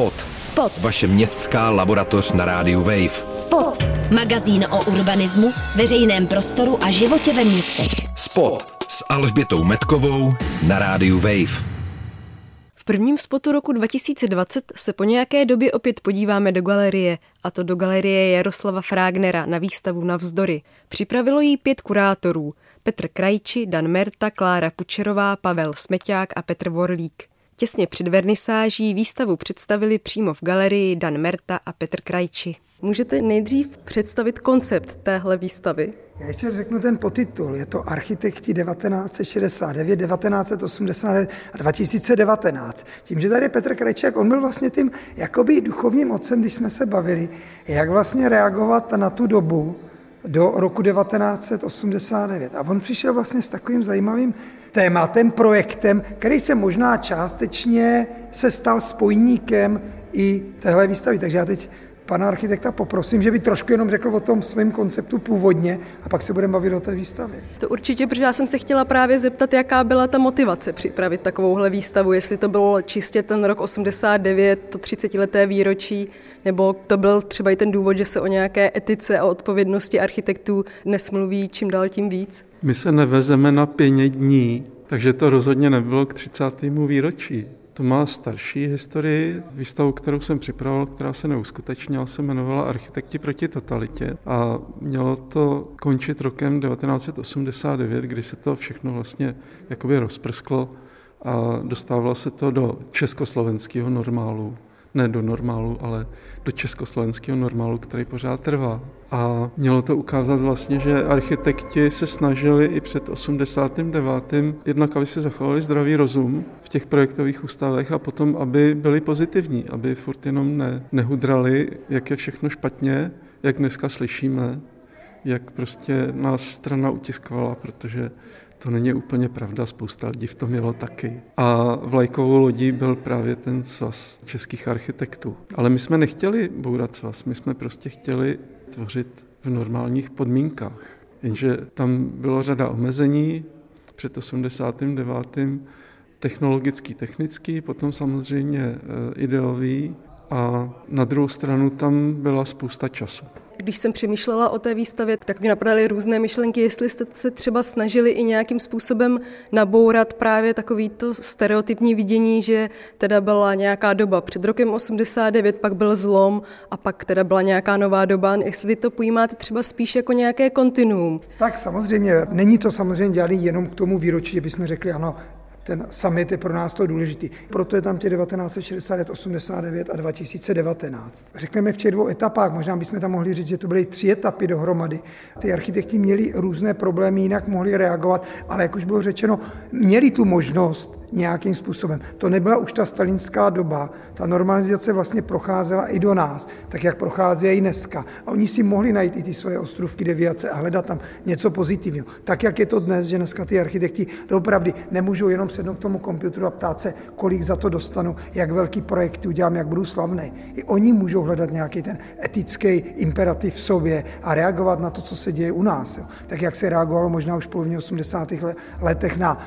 Spot. Spot. Vaše městská laboratoř na rádiu Wave. Spot. Magazín o urbanismu, veřejném prostoru a životě ve městech. Spot s Alžbětou Metkovou na rádiu Wave. V prvním spotu roku 2020 se po nějaké době opět podíváme do galerie, a to do galerie Jaroslava Frágnera na výstavu Navzdory. Připravilo jí pět kurátorů. Petr Krajči, Dan Merta, Klára Pučerová, Pavel Smeťák a Petr Vorlík. Těsně před vernisáží výstavu představili přímo v galerii Dan Merta a Petr Krajči. Můžete nejdřív představit koncept téhle výstavy? Já ještě řeknu ten potitul. Je to Architekti 1969, 1989 a 2019. Tím, že tady je Petr Krajčák, on byl vlastně tím jakoby duchovním otcem, když jsme se bavili, jak vlastně reagovat na tu dobu do roku 1989. A on přišel vlastně s takovým zajímavým tématem, projektem, který se možná částečně se stal spojníkem i téhle výstavy. Takže já teď pana architekta poprosím, že by trošku jenom řekl o tom svém konceptu původně a pak se budeme bavit o té výstavě. To určitě, protože já jsem se chtěla právě zeptat, jaká byla ta motivace připravit takovouhle výstavu, jestli to bylo čistě ten rok 89, to 30-leté výročí, nebo to byl třeba i ten důvod, že se o nějaké etice a odpovědnosti architektů dnes mluví čím dál tím víc. My se nevezeme na pěně dní, takže to rozhodně nebylo k 30. výročí. To má starší historii. Výstavu, kterou jsem připravoval, která se neuskutečnila, se jmenovala Architekti proti totalitě a mělo to končit rokem 1989, kdy se to všechno vlastně jakoby rozprsklo a dostávalo se to do československého normálu ne do normálu, ale do československého normálu, který pořád trvá. A mělo to ukázat vlastně, že architekti se snažili i před 89. jednak, aby si zachovali zdravý rozum v těch projektových ústavech a potom, aby byli pozitivní, aby furt jenom ne, nehudrali, jak je všechno špatně, jak dneska slyšíme, jak prostě nás strana utiskovala, protože to není úplně pravda, spousta lidí v tom mělo taky. A vlajkovou lodí byl právě ten svaz českých architektů. Ale my jsme nechtěli bourat svaz, my jsme prostě chtěli tvořit v normálních podmínkách. Jenže tam bylo řada omezení před 89. technologický, technický, potom samozřejmě eh, ideový a na druhou stranu tam byla spousta času. Když jsem přemýšlela o té výstavě, tak mi napadaly různé myšlenky, jestli jste se třeba snažili i nějakým způsobem nabourat právě takový to stereotypní vidění, že teda byla nějaká doba před rokem 89, pak byl zlom a pak teda byla nějaká nová doba. Jestli to pojímáte třeba spíš jako nějaké kontinuum. Tak samozřejmě, není to samozřejmě dělaný jenom k tomu výročí, že bychom řekli, ano, ten summit je pro nás to důležitý. Proto je tam tě 1969, 89 a 2019. Řekneme v těch dvou etapách, možná bychom tam mohli říct, že to byly tři etapy dohromady. Ty architekti měli různé problémy, jinak mohli reagovat, ale jak už bylo řečeno, měli tu možnost nějakým způsobem. To nebyla už ta stalinská doba. Ta normalizace vlastně procházela i do nás, tak jak prochází i dneska. A oni si mohli najít i ty svoje ostrůvky deviace a hledat tam něco pozitivního. Tak jak je to dnes, že dneska ty architekti doopravdy nemůžou jenom sednout k tomu komputeru a ptát se, kolik za to dostanu, jak velký projekt udělám, jak budu slavný. I oni můžou hledat nějaký ten etický imperativ v sobě a reagovat na to, co se děje u nás. Jo. Tak jak se reagovalo možná už v polovině 80. letech na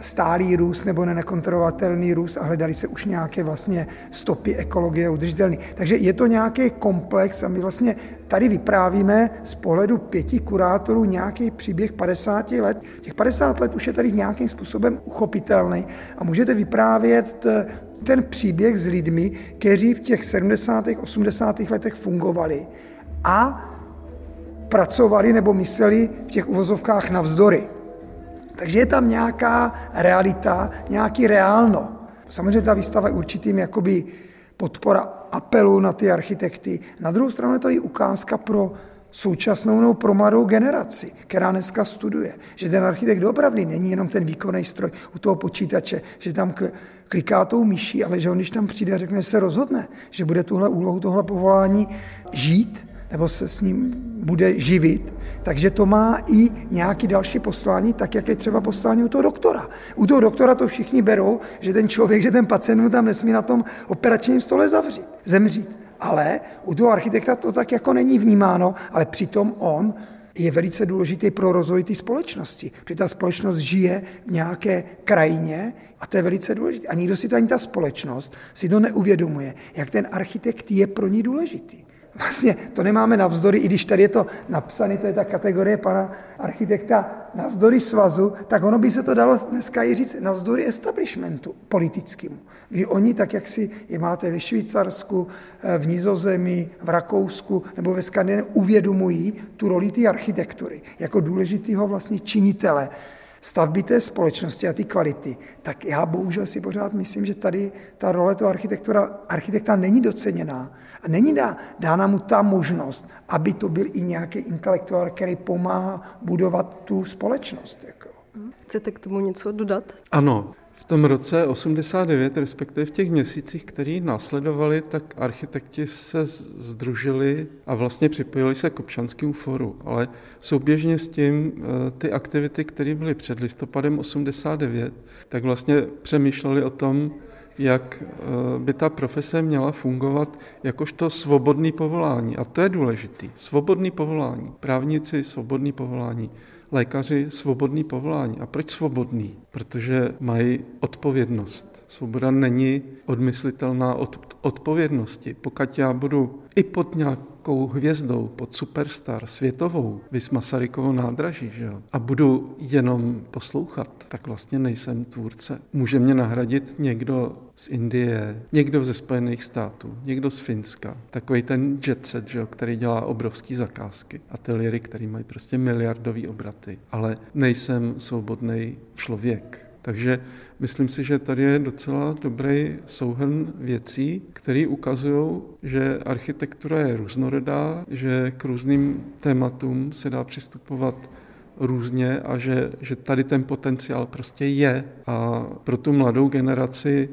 stálý růst nebo nekontrolovatelný růst a hledali se už nějaké vlastně stopy ekologie udržitelné. Takže je to nějaký komplex a my vlastně tady vyprávíme z pohledu pěti kurátorů nějaký příběh 50 let. Těch 50 let už je tady nějakým způsobem uchopitelný a můžete vyprávět ten příběh s lidmi, kteří v těch 70. 80. letech fungovali a pracovali nebo mysleli v těch uvozovkách navzdory. Takže je tam nějaká realita, nějaký reálno. Samozřejmě ta výstava je určitým jakoby podpora apelu na ty architekty. Na druhou stranu je to i ukázka pro současnou nebo pro mladou generaci, která dneska studuje. Že ten architekt opravdu není jenom ten výkonný stroj u toho počítače, že tam kliká tou myší, ale že on, když tam přijde a řekne, že se rozhodne, že bude tuhle úlohu, tohle povolání žít, nebo se s ním bude živit, takže to má i nějaký další poslání, tak jak je třeba poslání u toho doktora. U toho doktora to všichni berou, že ten člověk, že ten pacient mu tam nesmí na tom operačním stole zavřít, zemřít. Ale u toho architekta to tak jako není vnímáno, ale přitom on je velice důležitý pro rozvoj té společnosti. Protože ta společnost žije v nějaké krajině a to je velice důležité. A nikdo si to ani ta společnost si to neuvědomuje, jak ten architekt je pro ní důležitý. Vlastně to nemáme navzdory, i když tady je to napsané, to je ta kategorie pana architekta navzdory svazu, tak ono by se to dalo dneska i říct navzdory establishmentu politickému. Kdy oni, tak jak si je máte ve Švýcarsku, eh, v Nizozemí, v Rakousku nebo ve Skandinávii, uvědomují tu roli té architektury jako důležitého vlastně činitele stavby té společnosti a ty kvality, tak já bohužel si pořád myslím, že tady ta role toho architektura, architekta není doceněná a není dá, dána mu ta možnost, aby to byl i nějaký intelektuál, který pomáhá budovat tu společnost. Jako. Chcete k tomu něco dodat? Ano, v tom roce 89, respektive v těch měsících, který následovali, tak architekti se združili a vlastně připojili se k občanskému foru. Ale souběžně s tím eh, ty aktivity, které byly před listopadem 89, tak vlastně přemýšleli o tom, jak eh, by ta profese měla fungovat jakožto svobodný povolání. A to je důležitý. Svobodný povolání. Právníci, svobodný povolání lékaři svobodný povolání. A proč svobodný? Protože mají odpovědnost. Svoboda není odmyslitelná od odpovědnosti. Pokud já budu i pod nějakou hvězdou, pod superstar světovou, vys Masarykovo nádraží, že jo, a budu jenom poslouchat, tak vlastně nejsem tvůrce. Může mě nahradit někdo z Indie, někdo ze Spojených států, někdo z Finska, takový ten jet set, že jo, který dělá obrovský zakázky, ateliéry, který mají prostě miliardový obraty, ale nejsem svobodný člověk. Takže myslím si, že tady je docela dobrý souhrn věcí, které ukazují, že architektura je různorodá, že k různým tématům se dá přistupovat různě a že, že tady ten potenciál prostě je. A pro tu mladou generaci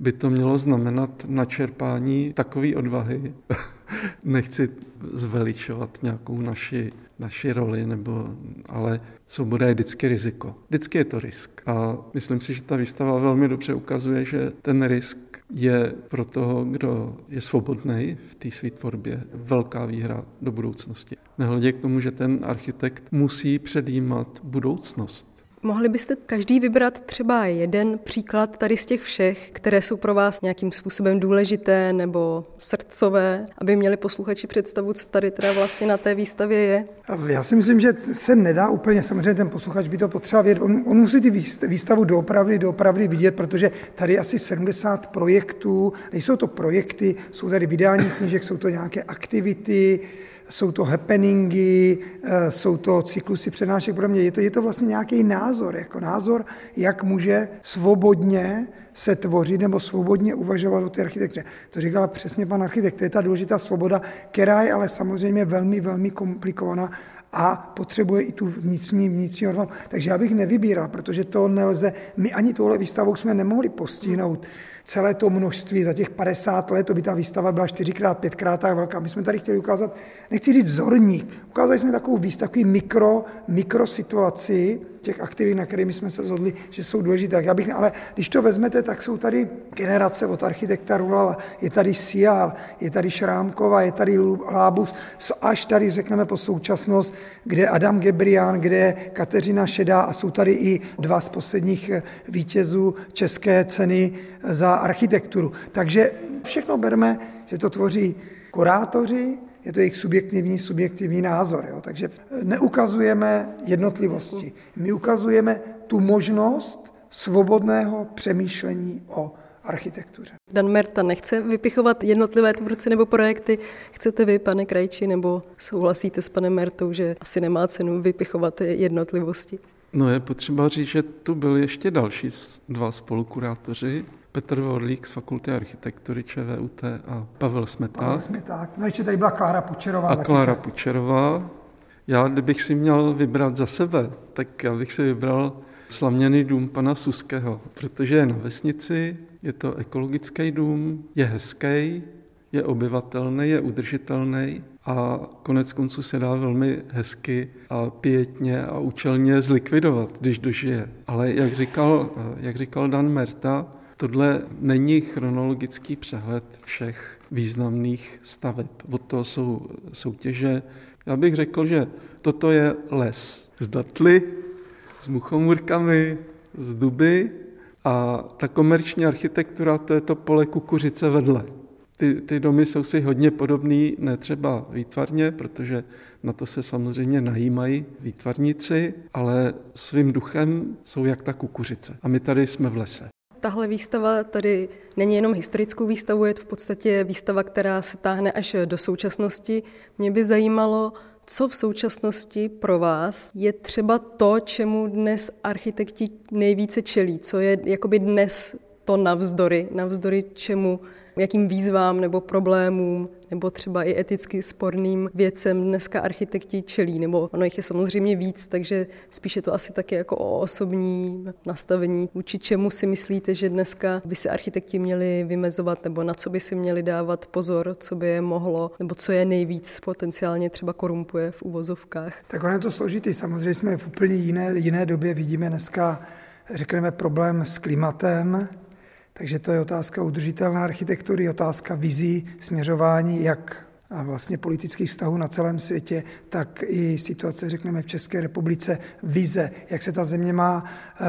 by to mělo znamenat načerpání takové odvahy. Nechci zveličovat nějakou naši, naši roli, nebo, ale bude je vždycky riziko. Vždycky je to risk. A myslím si, že ta výstava velmi dobře ukazuje, že ten risk je pro toho, kdo je svobodný v té své tvorbě, velká výhra do budoucnosti. Nehledě k tomu, že ten architekt musí předjímat budoucnost. Mohli byste každý vybrat třeba jeden příklad tady z těch všech, které jsou pro vás nějakým způsobem důležité nebo srdcové, aby měli posluchači představu, co tady teda vlastně na té výstavě je? Já si myslím, že se nedá úplně, samozřejmě ten posluchač by to potřeboval vědět. On, on musí ty výstavu doopravdy, doopravdy vidět, protože tady asi 70 projektů, nejsou to projekty, jsou tady vydání knížek, jsou to nějaké aktivity, jsou to happeningy, eh, jsou to cyklusy přednášek pro mě. Je to, je to vlastně nějaký názor, jako názor, jak může svobodně se tvořit nebo svobodně uvažovat o té architektuře. To říkala přesně pan architekt, to je ta důležitá svoboda, která je ale samozřejmě velmi, velmi komplikovaná a potřebuje i tu vnitřní, vnitřní odvahu. Takže já bych nevybíral, protože to nelze. My ani tohle výstavou jsme nemohli postihnout celé to množství za těch 50 let, to by ta výstava byla čtyřikrát, pětkrát tak velká. My jsme tady chtěli ukázat, nechci říct vzorník, ukázali jsme takovou výstavu, takový mikro, mikrosituaci těch aktivit, na kterými jsme se zhodli, že jsou důležité. Já bych, ale když to vezmete, tak jsou tady generace od architekta Rulala, je tady Sial, je tady Šrámkova, je tady Lábus, až tady řekneme po současnost, kde Adam Gebrián, kde Kateřina Šedá a jsou tady i dva z posledních vítězů české ceny za architekturu. Takže všechno berme, že to tvoří kurátoři, je to jejich subjektivní, subjektivní názor. Jo? Takže neukazujeme jednotlivosti. My ukazujeme tu možnost svobodného přemýšlení o architektuře. Dan Merta nechce vypichovat jednotlivé tvůrce nebo projekty. Chcete vy, pane Krajči, nebo souhlasíte s panem Mertou, že asi nemá cenu vypichovat jednotlivosti? No je potřeba říct, že tu byli ještě další dva spolukurátoři, Petr Vorlík z Fakulty architektury ČVUT a Pavel Smeták. Pavel Smeták. No ještě tady byla Klára Pučerová. A Klára Pučerová. Já, kdybych si měl vybrat za sebe, tak já bych si vybral slaměný dům pana Suského, protože je na vesnici, je to ekologický dům, je hezký, je obyvatelný, je udržitelný a konec konců se dá velmi hezky a pětně a účelně zlikvidovat, když dožije. Ale jak říkal, jak říkal Dan Merta, Tohle není chronologický přehled všech významných staveb. Od toho jsou soutěže. Já bych řekl, že toto je les z datly, s muchomurkami, z duby a ta komerční architektura to je to pole kukuřice vedle. Ty, ty domy jsou si hodně podobný, ne třeba výtvarně, protože na to se samozřejmě najímají výtvarníci, ale svým duchem jsou jak ta kukuřice. A my tady jsme v lese. Tahle výstava tady není jenom historickou výstavou, je to v podstatě výstava, která se táhne až do současnosti. Mě by zajímalo, co v současnosti pro vás je třeba to, čemu dnes architekti nejvíce čelí, co je jakoby dnes to navzdory, navzdory čemu jakým výzvám nebo problémům nebo třeba i eticky sporným věcem dneska architekti čelí, nebo ono jich je samozřejmě víc, takže spíše to asi taky jako o osobní nastavení, vůči čemu si myslíte, že dneska by se architekti měli vymezovat, nebo na co by si měli dávat pozor, co by je mohlo, nebo co je nejvíc potenciálně třeba korumpuje v uvozovkách. Tak ono je to složitý, samozřejmě jsme v úplně jiné, jiné době, vidíme dneska řekneme problém s klimatem, takže to je otázka udržitelné architektury, otázka vizí, směřování, jak vlastně politických vztahů na celém světě, tak i situace, řekneme, v České republice, vize, jak se ta země má eh,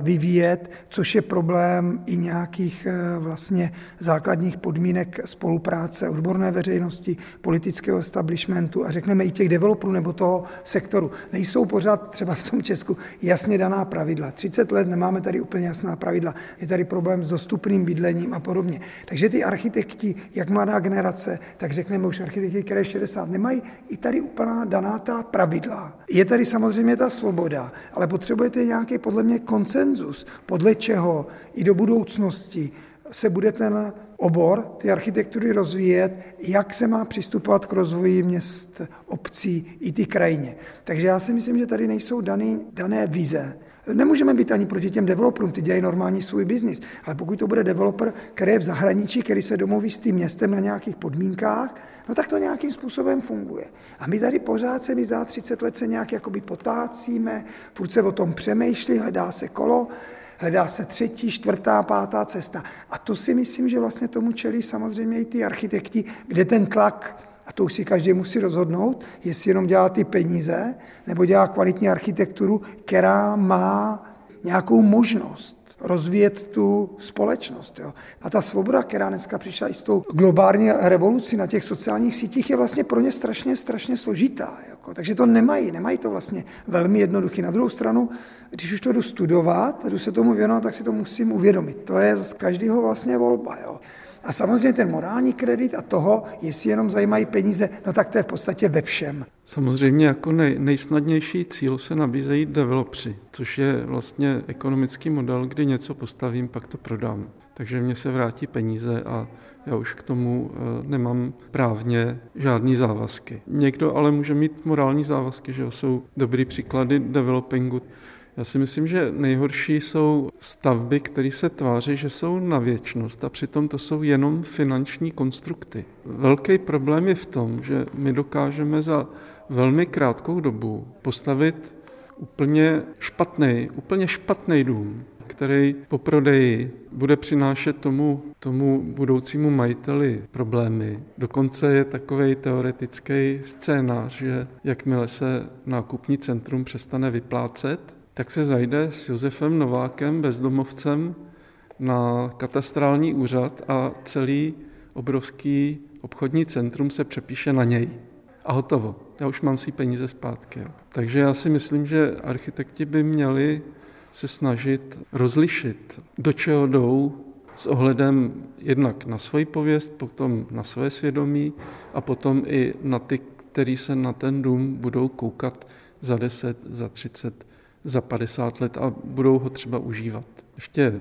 vyvíjet, což je problém i nějakých eh, vlastně základních podmínek spolupráce odborné veřejnosti, politického establishmentu a řekneme i těch developerů nebo toho sektoru. Nejsou pořád třeba v tom Česku jasně daná pravidla. 30 let nemáme tady úplně jasná pravidla. Je tady problém s dostupným bydlením a podobně. Takže ty architekti, jak mladá generace, tak řekneme už architekti, které 60 nemají i tady úplná daná ta pravidla. Je tady samozřejmě ta svoboda, ale potřebujete nějaký podle mě koncenzus, podle čeho i do budoucnosti se bude ten obor, ty architektury rozvíjet, jak se má přistupovat k rozvoji měst, obcí i ty krajině. Takže já si myslím, že tady nejsou dané vize, Nemůžeme být ani proti těm developerům, ty dělají normální svůj biznis, ale pokud to bude developer, který je v zahraničí, který se domluví s tím městem na nějakých podmínkách, no tak to nějakým způsobem funguje. A my tady pořád se mi zdá 30 let se nějak jakoby potácíme, furt se o tom přemýšlí, hledá se kolo, hledá se třetí, čtvrtá, pátá cesta. A to si myslím, že vlastně tomu čelí samozřejmě i ty architekti, kde ten tlak a to už si každý musí rozhodnout, jestli jenom dělá ty peníze, nebo dělá kvalitní architekturu, která má nějakou možnost rozvíjet tu společnost. Jo. A ta svoboda, která dneska přišla i s tou globální revolucí na těch sociálních sítích, je vlastně pro ně strašně, strašně složitá. Jako. Takže to nemají, nemají to vlastně velmi jednoduché. Na druhou stranu, když už to jdu studovat, jdu se tomu věnovat, tak si to musím uvědomit. To je z každého vlastně volba. Jo. A samozřejmě ten morální kredit a toho, jestli jenom zajímají peníze, no tak to je v podstatě ve všem. Samozřejmě jako nej, nejsnadnější cíl se nabízejí developři, což je vlastně ekonomický model, kdy něco postavím, pak to prodám. Takže mně se vrátí peníze a já už k tomu eh, nemám právně žádný závazky. Někdo ale může mít morální závazky, že jsou dobrý příklady developingu. Já si myslím, že nejhorší jsou stavby, které se tváří, že jsou na věčnost a přitom to jsou jenom finanční konstrukty. Velký problém je v tom, že my dokážeme za velmi krátkou dobu postavit úplně špatný, úplně špatný dům, který po prodeji bude přinášet tomu, tomu budoucímu majiteli problémy. Dokonce je takový teoretický scénář, že jakmile se nákupní centrum přestane vyplácet, tak se zajde s Josefem Novákem, bezdomovcem, na katastrální úřad a celý obrovský obchodní centrum se přepíše na něj. A hotovo. Já už mám si peníze zpátky. Takže já si myslím, že architekti by měli se snažit rozlišit, do čeho jdou s ohledem jednak na svoji pověst, potom na své svědomí a potom i na ty, který se na ten dům budou koukat za 10, za 30 za 50 let a budou ho třeba užívat. Ještě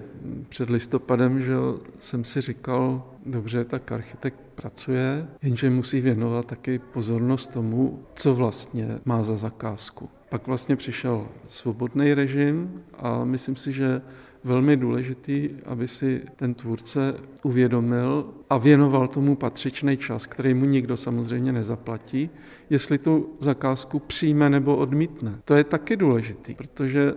před listopadem že jsem si říkal, dobře, tak architekt pracuje, jenže musí věnovat taky pozornost tomu, co vlastně má za zakázku. Pak vlastně přišel svobodný režim a myslím si, že velmi důležitý, aby si ten tvůrce uvědomil a věnoval tomu patřičný čas, který mu nikdo samozřejmě nezaplatí, jestli tu zakázku přijme nebo odmítne. To je taky důležitý, protože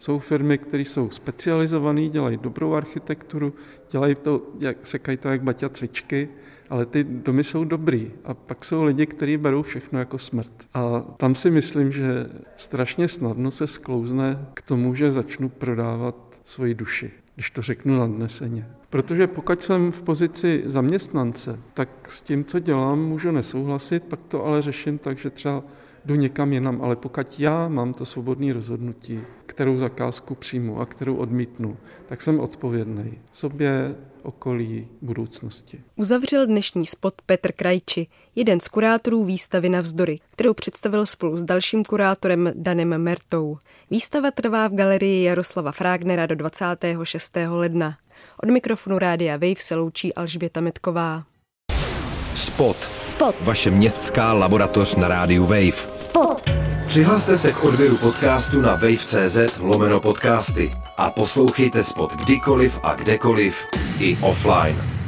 Jsou firmy, které jsou specializované, dělají dobrou architekturu, dělají to, jak sekají to jak baťa cvičky, ale ty domy jsou dobrý. A pak jsou lidi, kteří berou všechno jako smrt. A tam si myslím, že strašně snadno se sklouzne k tomu, že začnu prodávat svoji duši, když to řeknu nadneseně. Protože pokud jsem v pozici zaměstnance, tak s tím, co dělám, můžu nesouhlasit, pak to ale řeším tak, že třeba jdu někam jinam, ale pokud já mám to svobodné rozhodnutí, kterou zakázku přijmu a kterou odmítnu, tak jsem odpovědný sobě, okolí, budoucnosti. Uzavřel dnešní spot Petr Krajči, jeden z kurátorů výstavy Navzdory, kterou představil spolu s dalším kurátorem Danem Mertou. Výstava trvá v galerii Jaroslava Frágnera do 26. ledna. Od mikrofonu Rádia Wave se loučí Alžběta Metková. Spot. Spot. Vaše městská laboratoř na rádiu Wave. Spot. Přihlaste se k odběru podcastu na wave.cz lomeno podcasty a poslouchejte Spot kdykoliv a kdekoliv i offline.